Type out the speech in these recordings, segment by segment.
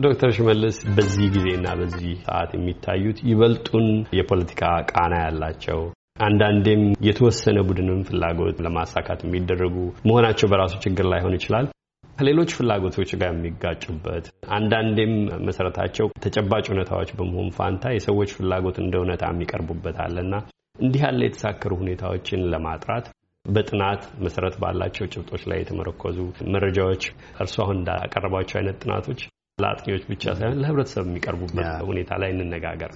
ዶክተር ሽመልስ በዚህ ጊዜና በዚህ ሰዓት የሚታዩት ይበልጡን የፖለቲካ ቃና ያላቸው አንዳንዴም የተወሰነ ቡድንን ፍላጎት ለማሳካት የሚደረጉ መሆናቸው በራሱ ችግር ላይሆን ይችላል። ከሌሎች ፍላጎቶች ጋር የሚጋጩበት አንዳንዴም መሰረታቸው ተጨባጭ እውነታዎች በመሆን ፋንታ የሰዎች ፍላጎት እንደ እውነታ የሚቀርቡበት አለና እንዲህ ያለ የተሳከሩ ሁኔታዎችን ለማጥራት በጥናት መሰረት ባላቸው ጭብጦች ላይ የተመረኮዙ መረጃዎች እርሱ አሁን እንዳቀረባቸው አይነት ጥናቶች ለአጥኚዎች ብቻ ሳይሆን ለሕብረተሰብ የሚቀርቡበት ሁኔታ ላይ እንነጋገር።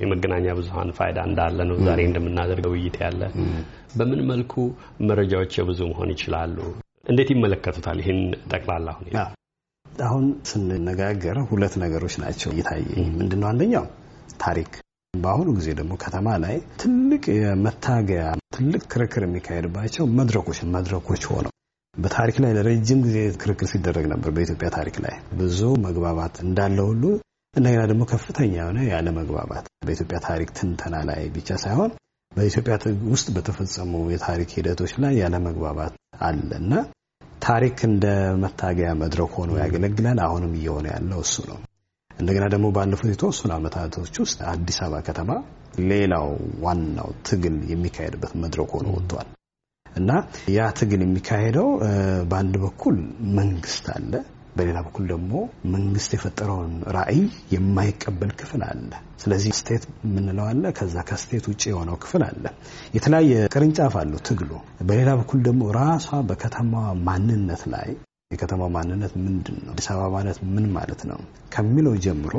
የመገናኛ ብዙኃን ፋይዳ እንዳለ ነው ዛሬ እንደምናደርገው ውይይት ያለ በምን መልኩ መረጃዎች የብዙ መሆን ይችላሉ? እንዴት ይመለከቱታል? ይህን ጠቅላላ ሁኔታ አሁን ስንነጋገር ሁለት ነገሮች ናቸው እየታየኝ። ምንድነው? አንደኛው ታሪክ በአሁኑ ጊዜ ደግሞ ከተማ ላይ ትልቅ የመታገያ ትልቅ ክርክር የሚካሄድባቸው መድረኮች መድረኮች ሆነው በታሪክ ላይ ለረጅም ጊዜ ክርክር ሲደረግ ነበር። በኢትዮጵያ ታሪክ ላይ ብዙ መግባባት እንዳለ ሁሉ እንደገና ደግሞ ከፍተኛ የሆነ ያለ መግባባት በኢትዮጵያ ታሪክ ትንተና ላይ ብቻ ሳይሆን በኢትዮጵያ ውስጥ በተፈጸሙ የታሪክ ሂደቶች ላይ ያለ መግባባት አለ እና ታሪክ እንደ መታገያ መድረክ ሆኖ ያገለግላል። አሁንም እየሆነ ያለው እሱ ነው። እንደገና ደግሞ ባለፉት የተወሰኑ ዓመታቶች ውስጥ አዲስ አበባ ከተማ ሌላው ዋናው ትግል የሚካሄድበት መድረክ ሆኖ ወጥቷል እና ያ ትግል የሚካሄደው በአንድ በኩል መንግስት አለ፣ በሌላ በኩል ደግሞ መንግስት የፈጠረውን ራዕይ የማይቀበል ክፍል አለ። ስለዚህ ስቴት የምንለው አለ፣ ከዛ ከስቴት ውጭ የሆነው ክፍል አለ። የተለያየ ቅርንጫፍ አለው ትግሉ። በሌላ በኩል ደግሞ ራሷ በከተማዋ ማንነት ላይ የከተማው ማንነት ምንድን ነው? አዲስ አበባ ማለት ምን ማለት ነው ከሚለው ጀምሮ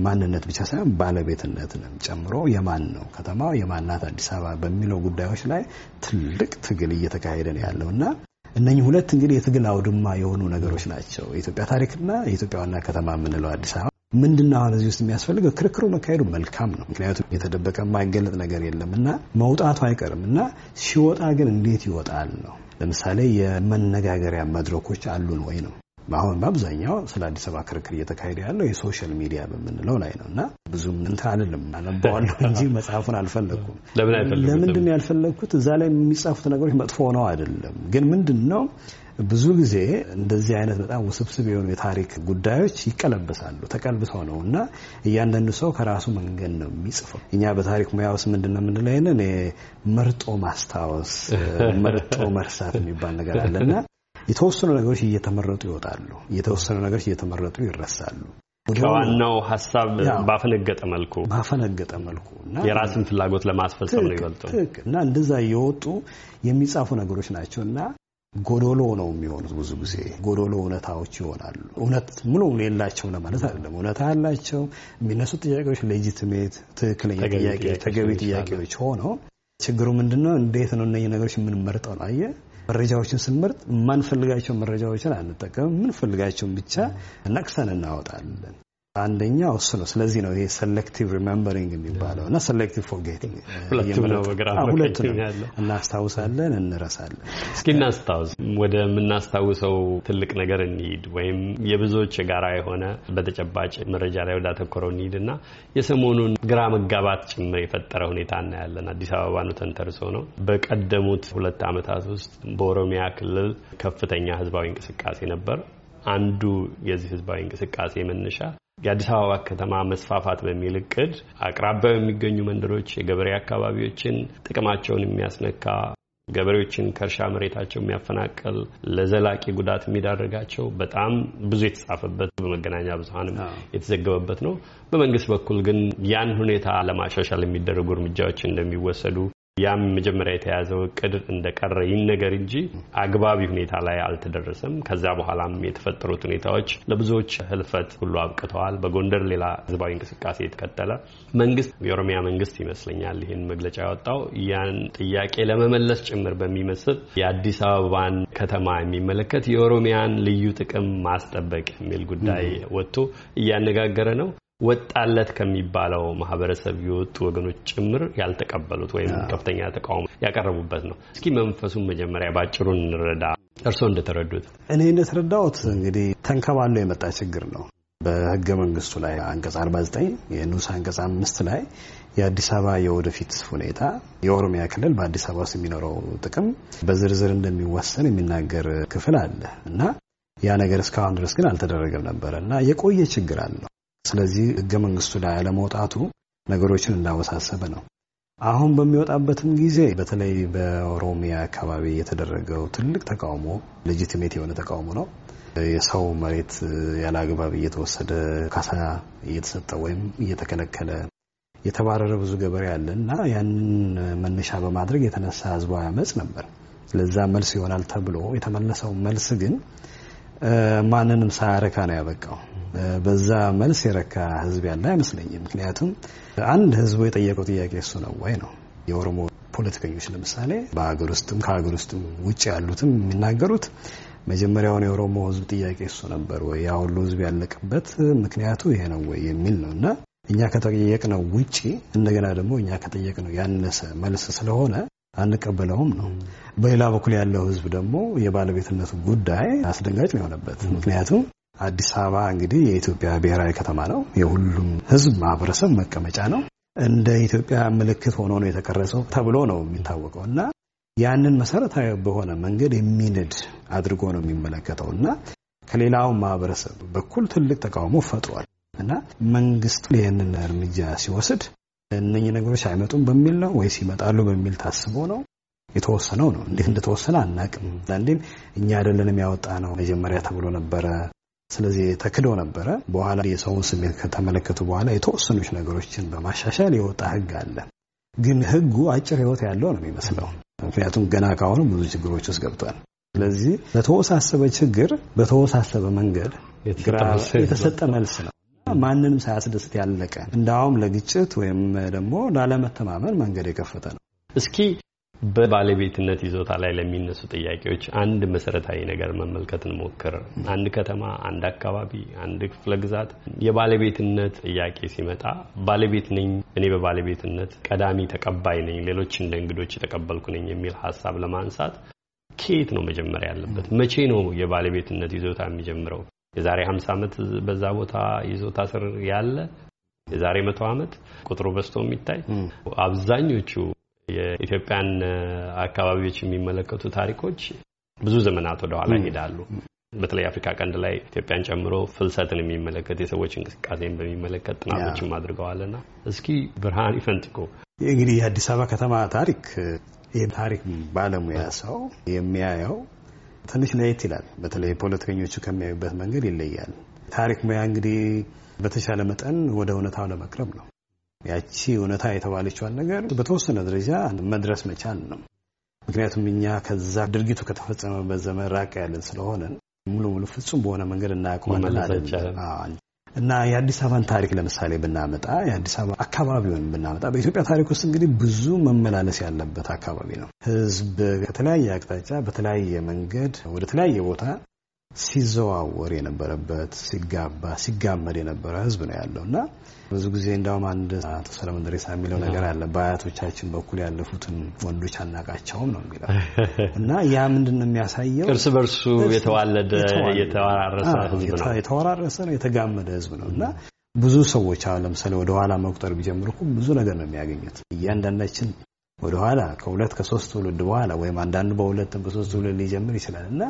ማንነት ብቻ ሳይሆን ባለቤትነትንም ጨምሮ የማን ነው ከተማው የማናት አዲስ አበባ በሚለው ጉዳዮች ላይ ትልቅ ትግል እየተካሄደ ነው ያለው እና እነኚህ ሁለት እንግዲህ የትግል አውድማ የሆኑ ነገሮች ናቸው። የኢትዮጵያ ታሪክና የኢትዮጵያ ዋና ከተማ የምንለው አዲስ አበባ ምንድነው? አሁን እዚህ ውስጥ የሚያስፈልገው ክርክሩ መካሄዱ መልካም ነው። ምክንያቱም የተደበቀ የማይገለጥ ነገር የለም እና መውጣቱ አይቀርም እና ሲወጣ ግን እንዴት ይወጣል ነው ለምሳሌ የመነጋገሪያ መድረኮች አሉን ወይ ነው። አሁን በአብዛኛው ስለ አዲስ አበባ ክርክር እየተካሄደ ያለው የ social media በምንለው ላይ ነው እና ብዙም እንትን አይደለም አነባዋለሁ እንጂ መጽሐፉን አልፈለግኩም። ለምንድን ነው ያልፈለግኩት? እዛ ላይ የሚጻፉት ነገሮች መጥፎ ነው አይደለም። ግን ምንድን ነው ብዙ ጊዜ እንደዚህ አይነት በጣም ውስብስብ የሆኑ የታሪክ ጉዳዮች ይቀለበሳሉ። ተቀልብሰው ነው እና እያንዳንዱ ሰው ከራሱ መንገድ ነው የሚጽፈው። እኛ በታሪክ ሙያ ውስጥ ምንድን ነው የምንለው ይሄንን መርጦ ማስታወስ፣ መርጦ መርሳት የሚባል ነገር አለና የተወሰኑ ነገሮች እየተመረጡ ይወጣሉ፣ የተወሰኑ ነገሮች እየተመረጡ ይረሳሉ። ከዋናው ሀሳብ ባፈነገጠ መልኩ ባፈነገጠ መልኩ የራስን ፍላጎት ለማስፈጸም ነው ይበልጡ እና እንደዛ እየወጡ የሚጻፉ ነገሮች ናቸው እና ጎዶሎ ነው የሚሆኑት። ብዙ ጊዜ ጎዶሎ እውነታዎች ይሆናሉ። እውነት ሙሉ የላቸው ለማለት አይደለም። እውነታ ያላቸው የሚነሱት ጥያቄዎች ሌጂቲሜት፣ ትክክለኛ ጥያቄዎች፣ ተገቢ ጥያቄዎች ሆነው ችግሩ ምንድነው? እንዴት ነው እነዚህ ነገሮች የምንመርጠው ነው? አየህ መረጃዎችን ስንመርጥ የማንፈልጋቸው መረጃዎችን አንጠቀምም። የምንፈልጋቸውን ብቻ ነቅሰን እናወጣለን። አንደኛው እሱ ነው። ስለዚህ ነው ይሄ selective remembering የሚባለው እና selective forgetting ሁለቱ ነው። እናስታውሳለን፣ እንረሳለን። እስኪ እናስታውስ፣ ወደምናስታውሰው ትልቅ ነገር እንሂድ፣ ወይም የብዙዎች የጋራ የሆነ በተጨባጭ መረጃ ላይ ወዳተኮረው እንሂድ እና የሰሞኑን ግራ መጋባት ጭምር የፈጠረ ሁኔታ እናያለን። አዲስ አበባኑ ተንተርሶ ነው። በቀደሙት ሁለት ዓመታት ውስጥ በኦሮሚያ ክልል ከፍተኛ ህዝባዊ እንቅስቃሴ ነበር። አንዱ የዚህ ህዝባዊ እንቅስቃሴ መነሻ የአዲስ አበባ ከተማ መስፋፋት በሚል እቅድ አቅራቢያው የሚገኙ መንደሮች የገበሬ አካባቢዎችን ጥቅማቸውን የሚያስነካ ገበሬዎችን ከእርሻ መሬታቸው የሚያፈናቀል ለዘላቂ ጉዳት የሚዳርጋቸው በጣም ብዙ የተጻፈበት በመገናኛ ብዙኃንም የተዘገበበት ነው። በመንግስት በኩል ግን ያን ሁኔታ ለማሻሻል የሚደረጉ እርምጃዎች እንደሚወሰዱ ያም መጀመሪያ የተያዘው እቅድ እንደቀረ ይነገር እንጂ አግባቢ ሁኔታ ላይ አልተደረሰም። ከዛ በኋላም የተፈጠሩት ሁኔታዎች ለብዙዎች ህልፈት ሁሉ አብቅተዋል። በጎንደር ሌላ ህዝባዊ እንቅስቃሴ የተከተለ መንግስት የኦሮሚያ መንግስት ይመስለኛል ይህን መግለጫ ያወጣው ያን ጥያቄ ለመመለስ ጭምር በሚመስል የአዲስ አበባን ከተማ የሚመለከት የኦሮሚያን ልዩ ጥቅም ማስጠበቅ የሚል ጉዳይ ወጥቶ እያነጋገረ ነው። ወጣለት ከሚባለው ማህበረሰብ የወጡ ወገኖች ጭምር ያልተቀበሉት ወይም ከፍተኛ ተቃውሞ ያቀረቡበት ነው። እስኪ መንፈሱን መጀመሪያ ባጭሩ እንረዳ። እርስዎ እንደተረዱት። እኔ እንደተረዳሁት እንግዲህ ተንከባሎ የመጣ ችግር ነው። በህገ መንግስቱ ላይ አንቀጽ 49 የንዑስ አንቀጽ አምስት ላይ የአዲስ አበባ የወደፊት ሁኔታ የኦሮሚያ ክልል በአዲስ አበባ ውስጥ የሚኖረው ጥቅም በዝርዝር እንደሚወሰን የሚናገር ክፍል አለ እና ያ ነገር እስካሁን ድረስ ግን አልተደረገም ነበረ እና የቆየ ችግር አለው። ስለዚህ ህገ መንግስቱ ላይ አለመውጣቱ ነገሮችን እንዳወሳሰበ ነው። አሁን በሚወጣበትም ጊዜ በተለይ በኦሮሚያ አካባቢ የተደረገው ትልቅ ተቃውሞ ሌጂቲሜት የሆነ ተቃውሞ ነው። የሰው መሬት ያለ አግባብ እየተወሰደ ካሳ እየተሰጠ ወይም እየተከለከለ የተባረረ ብዙ ገበሬ አለ እና ያንን መነሻ በማድረግ የተነሳ ህዝባዊ አመፅ ነበር። ለዛ መልስ ይሆናል ተብሎ የተመለሰው መልስ ግን ማንንም ሳያረካ ነው ያበቃው። በዛ መልስ የረካ ህዝብ ያለ አይመስለኝም። ምክንያቱም አንድ ህዝቡ የጠየቀው ጥያቄ እሱ ነው ወይ ነው። የኦሮሞ ፖለቲከኞች ለምሳሌ በሀገር ውስጥም ከሀገር ውስጥም ውጭ ያሉትም የሚናገሩት መጀመሪያውን የኦሮሞ ህዝብ ጥያቄ እሱ ነበር ወይ ያ ሁሉ ህዝብ ያለቀበት ምክንያቱ ይሄ ነው ወይ የሚል ነው እና እኛ ከጠየቅነው ውጪ እንደገና ደግሞ እኛ ከጠየቅነው ያነሰ መልስ ስለሆነ አንቀበለውም ነው። በሌላ በኩል ያለው ህዝብ ደግሞ የባለቤትነቱ ጉዳይ አስደንጋጭ ነው የሆነበት። ምክንያቱም አዲስ አበባ እንግዲህ የኢትዮጵያ ብሔራዊ ከተማ ነው። የሁሉም ህዝብ ማህበረሰብ መቀመጫ ነው። እንደ ኢትዮጵያ ምልክት ሆኖ ነው የተቀረጸው ተብሎ ነው የሚታወቀው እና ያንን መሰረታዊ በሆነ መንገድ የሚንድ አድርጎ ነው የሚመለከተው እና ከሌላው ማህበረሰብ በኩል ትልቅ ተቃውሞ ፈጥሯል እና መንግስት ይህንን እርምጃ ሲወስድ እነኚህ ነገሮች አይመጡም በሚል ነው ወይስ ይመጣሉ በሚል ታስቦ ነው የተወሰነው ነው። እንዴት እንደተወሰነ አናቅም። አንዳንዴም እኛ አይደለንም ያወጣ ነው መጀመሪያ ተብሎ ነበረ። ስለዚህ ተክዶ ነበረ። በኋላ የሰውን ስሜት ከተመለከቱ በኋላ የተወሰኑች ነገሮችን በማሻሻል የወጣ ህግ አለ። ግን ህጉ አጭር ህይወት ያለው ነው የሚመስለው። ምክንያቱም ገና ካሁኑ ብዙ ችግሮች ውስጥ ገብቷል። ስለዚህ ለተወሳሰበ ችግር በተወሳሰበ መንገድ የተሰጠ መልስ ነው። ማንንም ሳያስደስት ያለቀ እንዳውም ለግጭት ወይም ደግሞ ላለመተማመን መንገድ የከፈተ ነው። እስኪ በባለቤትነት ይዞታ ላይ ለሚነሱ ጥያቄዎች አንድ መሰረታዊ ነገር መመልከት እንሞክር። አንድ ከተማ፣ አንድ አካባቢ፣ አንድ ክፍለ ግዛት የባለቤትነት ጥያቄ ሲመጣ ባለቤት ነኝ እኔ በባለቤትነት ቀዳሚ ተቀባይ ነኝ፣ ሌሎች እንደ እንግዶች የተቀበልኩ ነኝ የሚል ሀሳብ ለማንሳት ከየት ነው መጀመሪያ ያለበት? መቼ ነው የባለቤትነት ይዞታ የሚጀምረው? የዛሬ 50 ዓመት በዛ ቦታ ይዞታ ስር ያለ የዛሬ መቶ ዓመት ቁጥሩ በዝቶ የሚታይ አብዛኞቹ የኢትዮጵያን አካባቢዎች የሚመለከቱ ታሪኮች ብዙ ዘመናት ወደኋላ ይሄዳሉ። በተለይ አፍሪካ ቀንድ ላይ ኢትዮጵያን ጨምሮ ፍልሰትን የሚመለከት የሰዎች እንቅስቃሴን በሚመለከት ጥናቶችም አድርገዋልና እስኪ ብርሃን ይፈንጥቁ። እንግዲህ የአዲስ አበባ ከተማ ታሪክ የታሪክ ባለሙያ ሰው የሚያየው ትንሽ ለየት ይላል። በተለይ ፖለቲከኞቹ ከሚያዩበት መንገድ ይለያል። ታሪክ ሙያ እንግዲህ በተሻለ መጠን ወደ እውነታው ለመቅረብ ነው። ያቺ እውነታ የተባለችዋን ነገር በተወሰነ ደረጃ መድረስ መቻል ነው። ምክንያቱም እኛ ከዛ ድርጊቱ ከተፈጸመበት ዘመን ራቅ ያለን ስለሆነን ሙሉ ሙሉ ፍጹም በሆነ መንገድ እናያውቀዋለን እና የአዲስ አበባን ታሪክ ለምሳሌ ብናመጣ የአዲስ አበባ አካባቢውን ብናመጣ በኢትዮጵያ ታሪክ ውስጥ እንግዲህ ብዙ መመላለስ ያለበት አካባቢ ነው። ሕዝብ ከተለያየ አቅጣጫ በተለያየ መንገድ ወደ ተለያየ ቦታ ሲዘዋወር የነበረበት ሲጋባ ሲጋመድ የነበረ ሕዝብ ነው ያለው እና ብዙ ጊዜ እንዳውም አንድ አቶ ሰለሞን ደሬሳ የሚለው ነገር አለ። በአያቶቻችን በኩል ያለፉትን ወንዶች አናቃቸውም ነው የሚለው እና ያ ምንድን ነው የሚያሳየው? እርስ በርሱ የተዋለደ የተወራረሰ ህዝብ ነው። የተወራረሰ ነው፣ የተጋመደ ህዝብ ነው እና ብዙ ሰዎች አሁን ለምሳሌ ወደኋላ መቁጠር ቢጀምሩ ብዙ ነገር ነው የሚያገኙት። እያንዳንዳችን ወደኋላ ከሁለት ከሶስት ትውልድ በኋላ ወይም አንዳንዱ በሁለትም በሶስት ትውልድ ሊጀምር ይችላል እና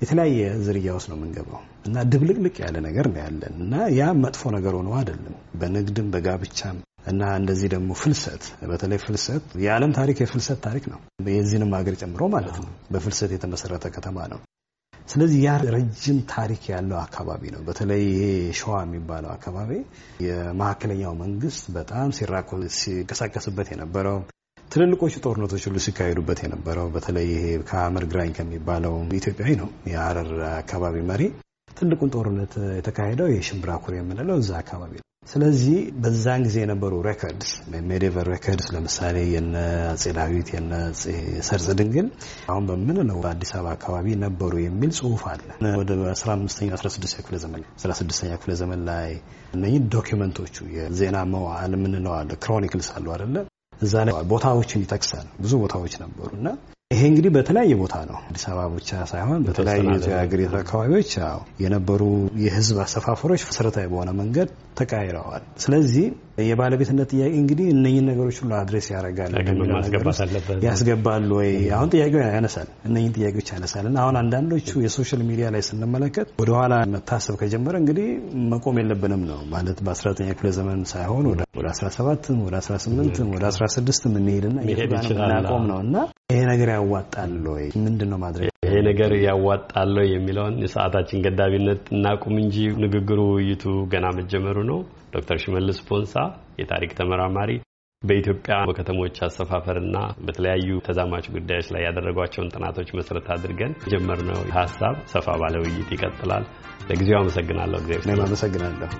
የተለያየ ዝርያ ውስጥ ነው የምንገባው እና ድብልቅልቅ ያለ ነገር ነው ያለን እና ያ መጥፎ ነገር ሆኖ አይደለም። በንግድም በጋብቻም እና እንደዚህ ደግሞ ፍልሰት፣ በተለይ ፍልሰት የዓለም ታሪክ የፍልሰት ታሪክ ነው። የዚህንም ሀገር ጨምሮ ማለት ነው። በፍልሰት የተመሰረተ ከተማ ነው። ስለዚህ ያ ረጅም ታሪክ ያለው አካባቢ ነው። በተለይ ይሄ ሸዋ የሚባለው አካባቢ የመካከለኛው መንግስት በጣም ሲራኮት ሲንቀሳቀስበት የነበረው ትልልቆቹ ጦርነቶች ሁሉ ሲካሄዱበት የነበረው በተለይ ይሄ ከአህመድ ግራኝ ከሚባለው ኢትዮጵያዊ ነው የሀረር አካባቢ መሪ ትልቁን ጦርነት የተካሄደው የሽምብራ ኩሬ የምንለው እዛ አካባቢ ነው። ስለዚህ በዛን ጊዜ የነበሩ records medieval records ለምሳሌ የነ አጼ ዳዊት የነ ሰርጸ ድንግል አሁን በምንለው በአዲስ አበባ አካባቢ ነበሩ የሚል ጽሁፍ አለ። ወደ 15ኛ 16ኛ ክፍለ ዘመን 16ኛ ክፍለ ዘመን ላይ እነኚህ ዶኪመንቶቹ የዜና መዋዕል የምንለው አለ chronicles አሉ አይደለ እዛ ቦታዎችን ይጠቅሳል። ብዙ ቦታዎች ነበሩ እና ይሄ እንግዲህ በተለያየ ቦታ ነው። አዲስ አበባ ብቻ ሳይሆን በተለያዩ የሀገሪቱ አካባቢዎች የነበሩ የህዝብ አሰፋፈሮች መሰረታዊ በሆነ መንገድ ተቀይረዋል። ስለዚህ የባለቤትነት ጥያቄ እንግዲህ እነኝን ነገሮች ሁሉ address ያደርጋል ያስገባሉ ወይ? አሁን ጥያቄው ያነሳል፣ እነኝን ጥያቄዎች ያነሳል እና አሁን አንዳንዶቹ የ social media ላይ ስንመለከት ወደኋላ መታሰብ ከጀመረ እንግዲህ መቆም የለብንም ነው ማለት በ19ኛ ክፍለ ዘመን ሳይሆን ወደ 17 ወደ 18 ወደ 16 የምንሄድና እናቆም ነው እና ይሄ ነገር ያዋጣል ወይ? ምንድን ነው ማድረግ ይሄ ነገር ያዋጣል የሚለውን የሰዓታችን ገዳቢነት እናቁም እንጂ ንግግሩ ውይይቱ ገና መጀመሩ ነው። ዶክተር ሽመልስ ቦንሳ የታሪክ ተመራማሪ በኢትዮጵያ በከተሞች አሰፋፈርና በተለያዩ ተዛማች ጉዳዮች ላይ ያደረጓቸውን ጥናቶች መሰረት አድርገን የጀመርነው ሀሳብ ሰፋ ባለ ውይይት ይቀጥላል። ለጊዜው አመሰግናለሁ። ጊዜ አመሰግናለሁ።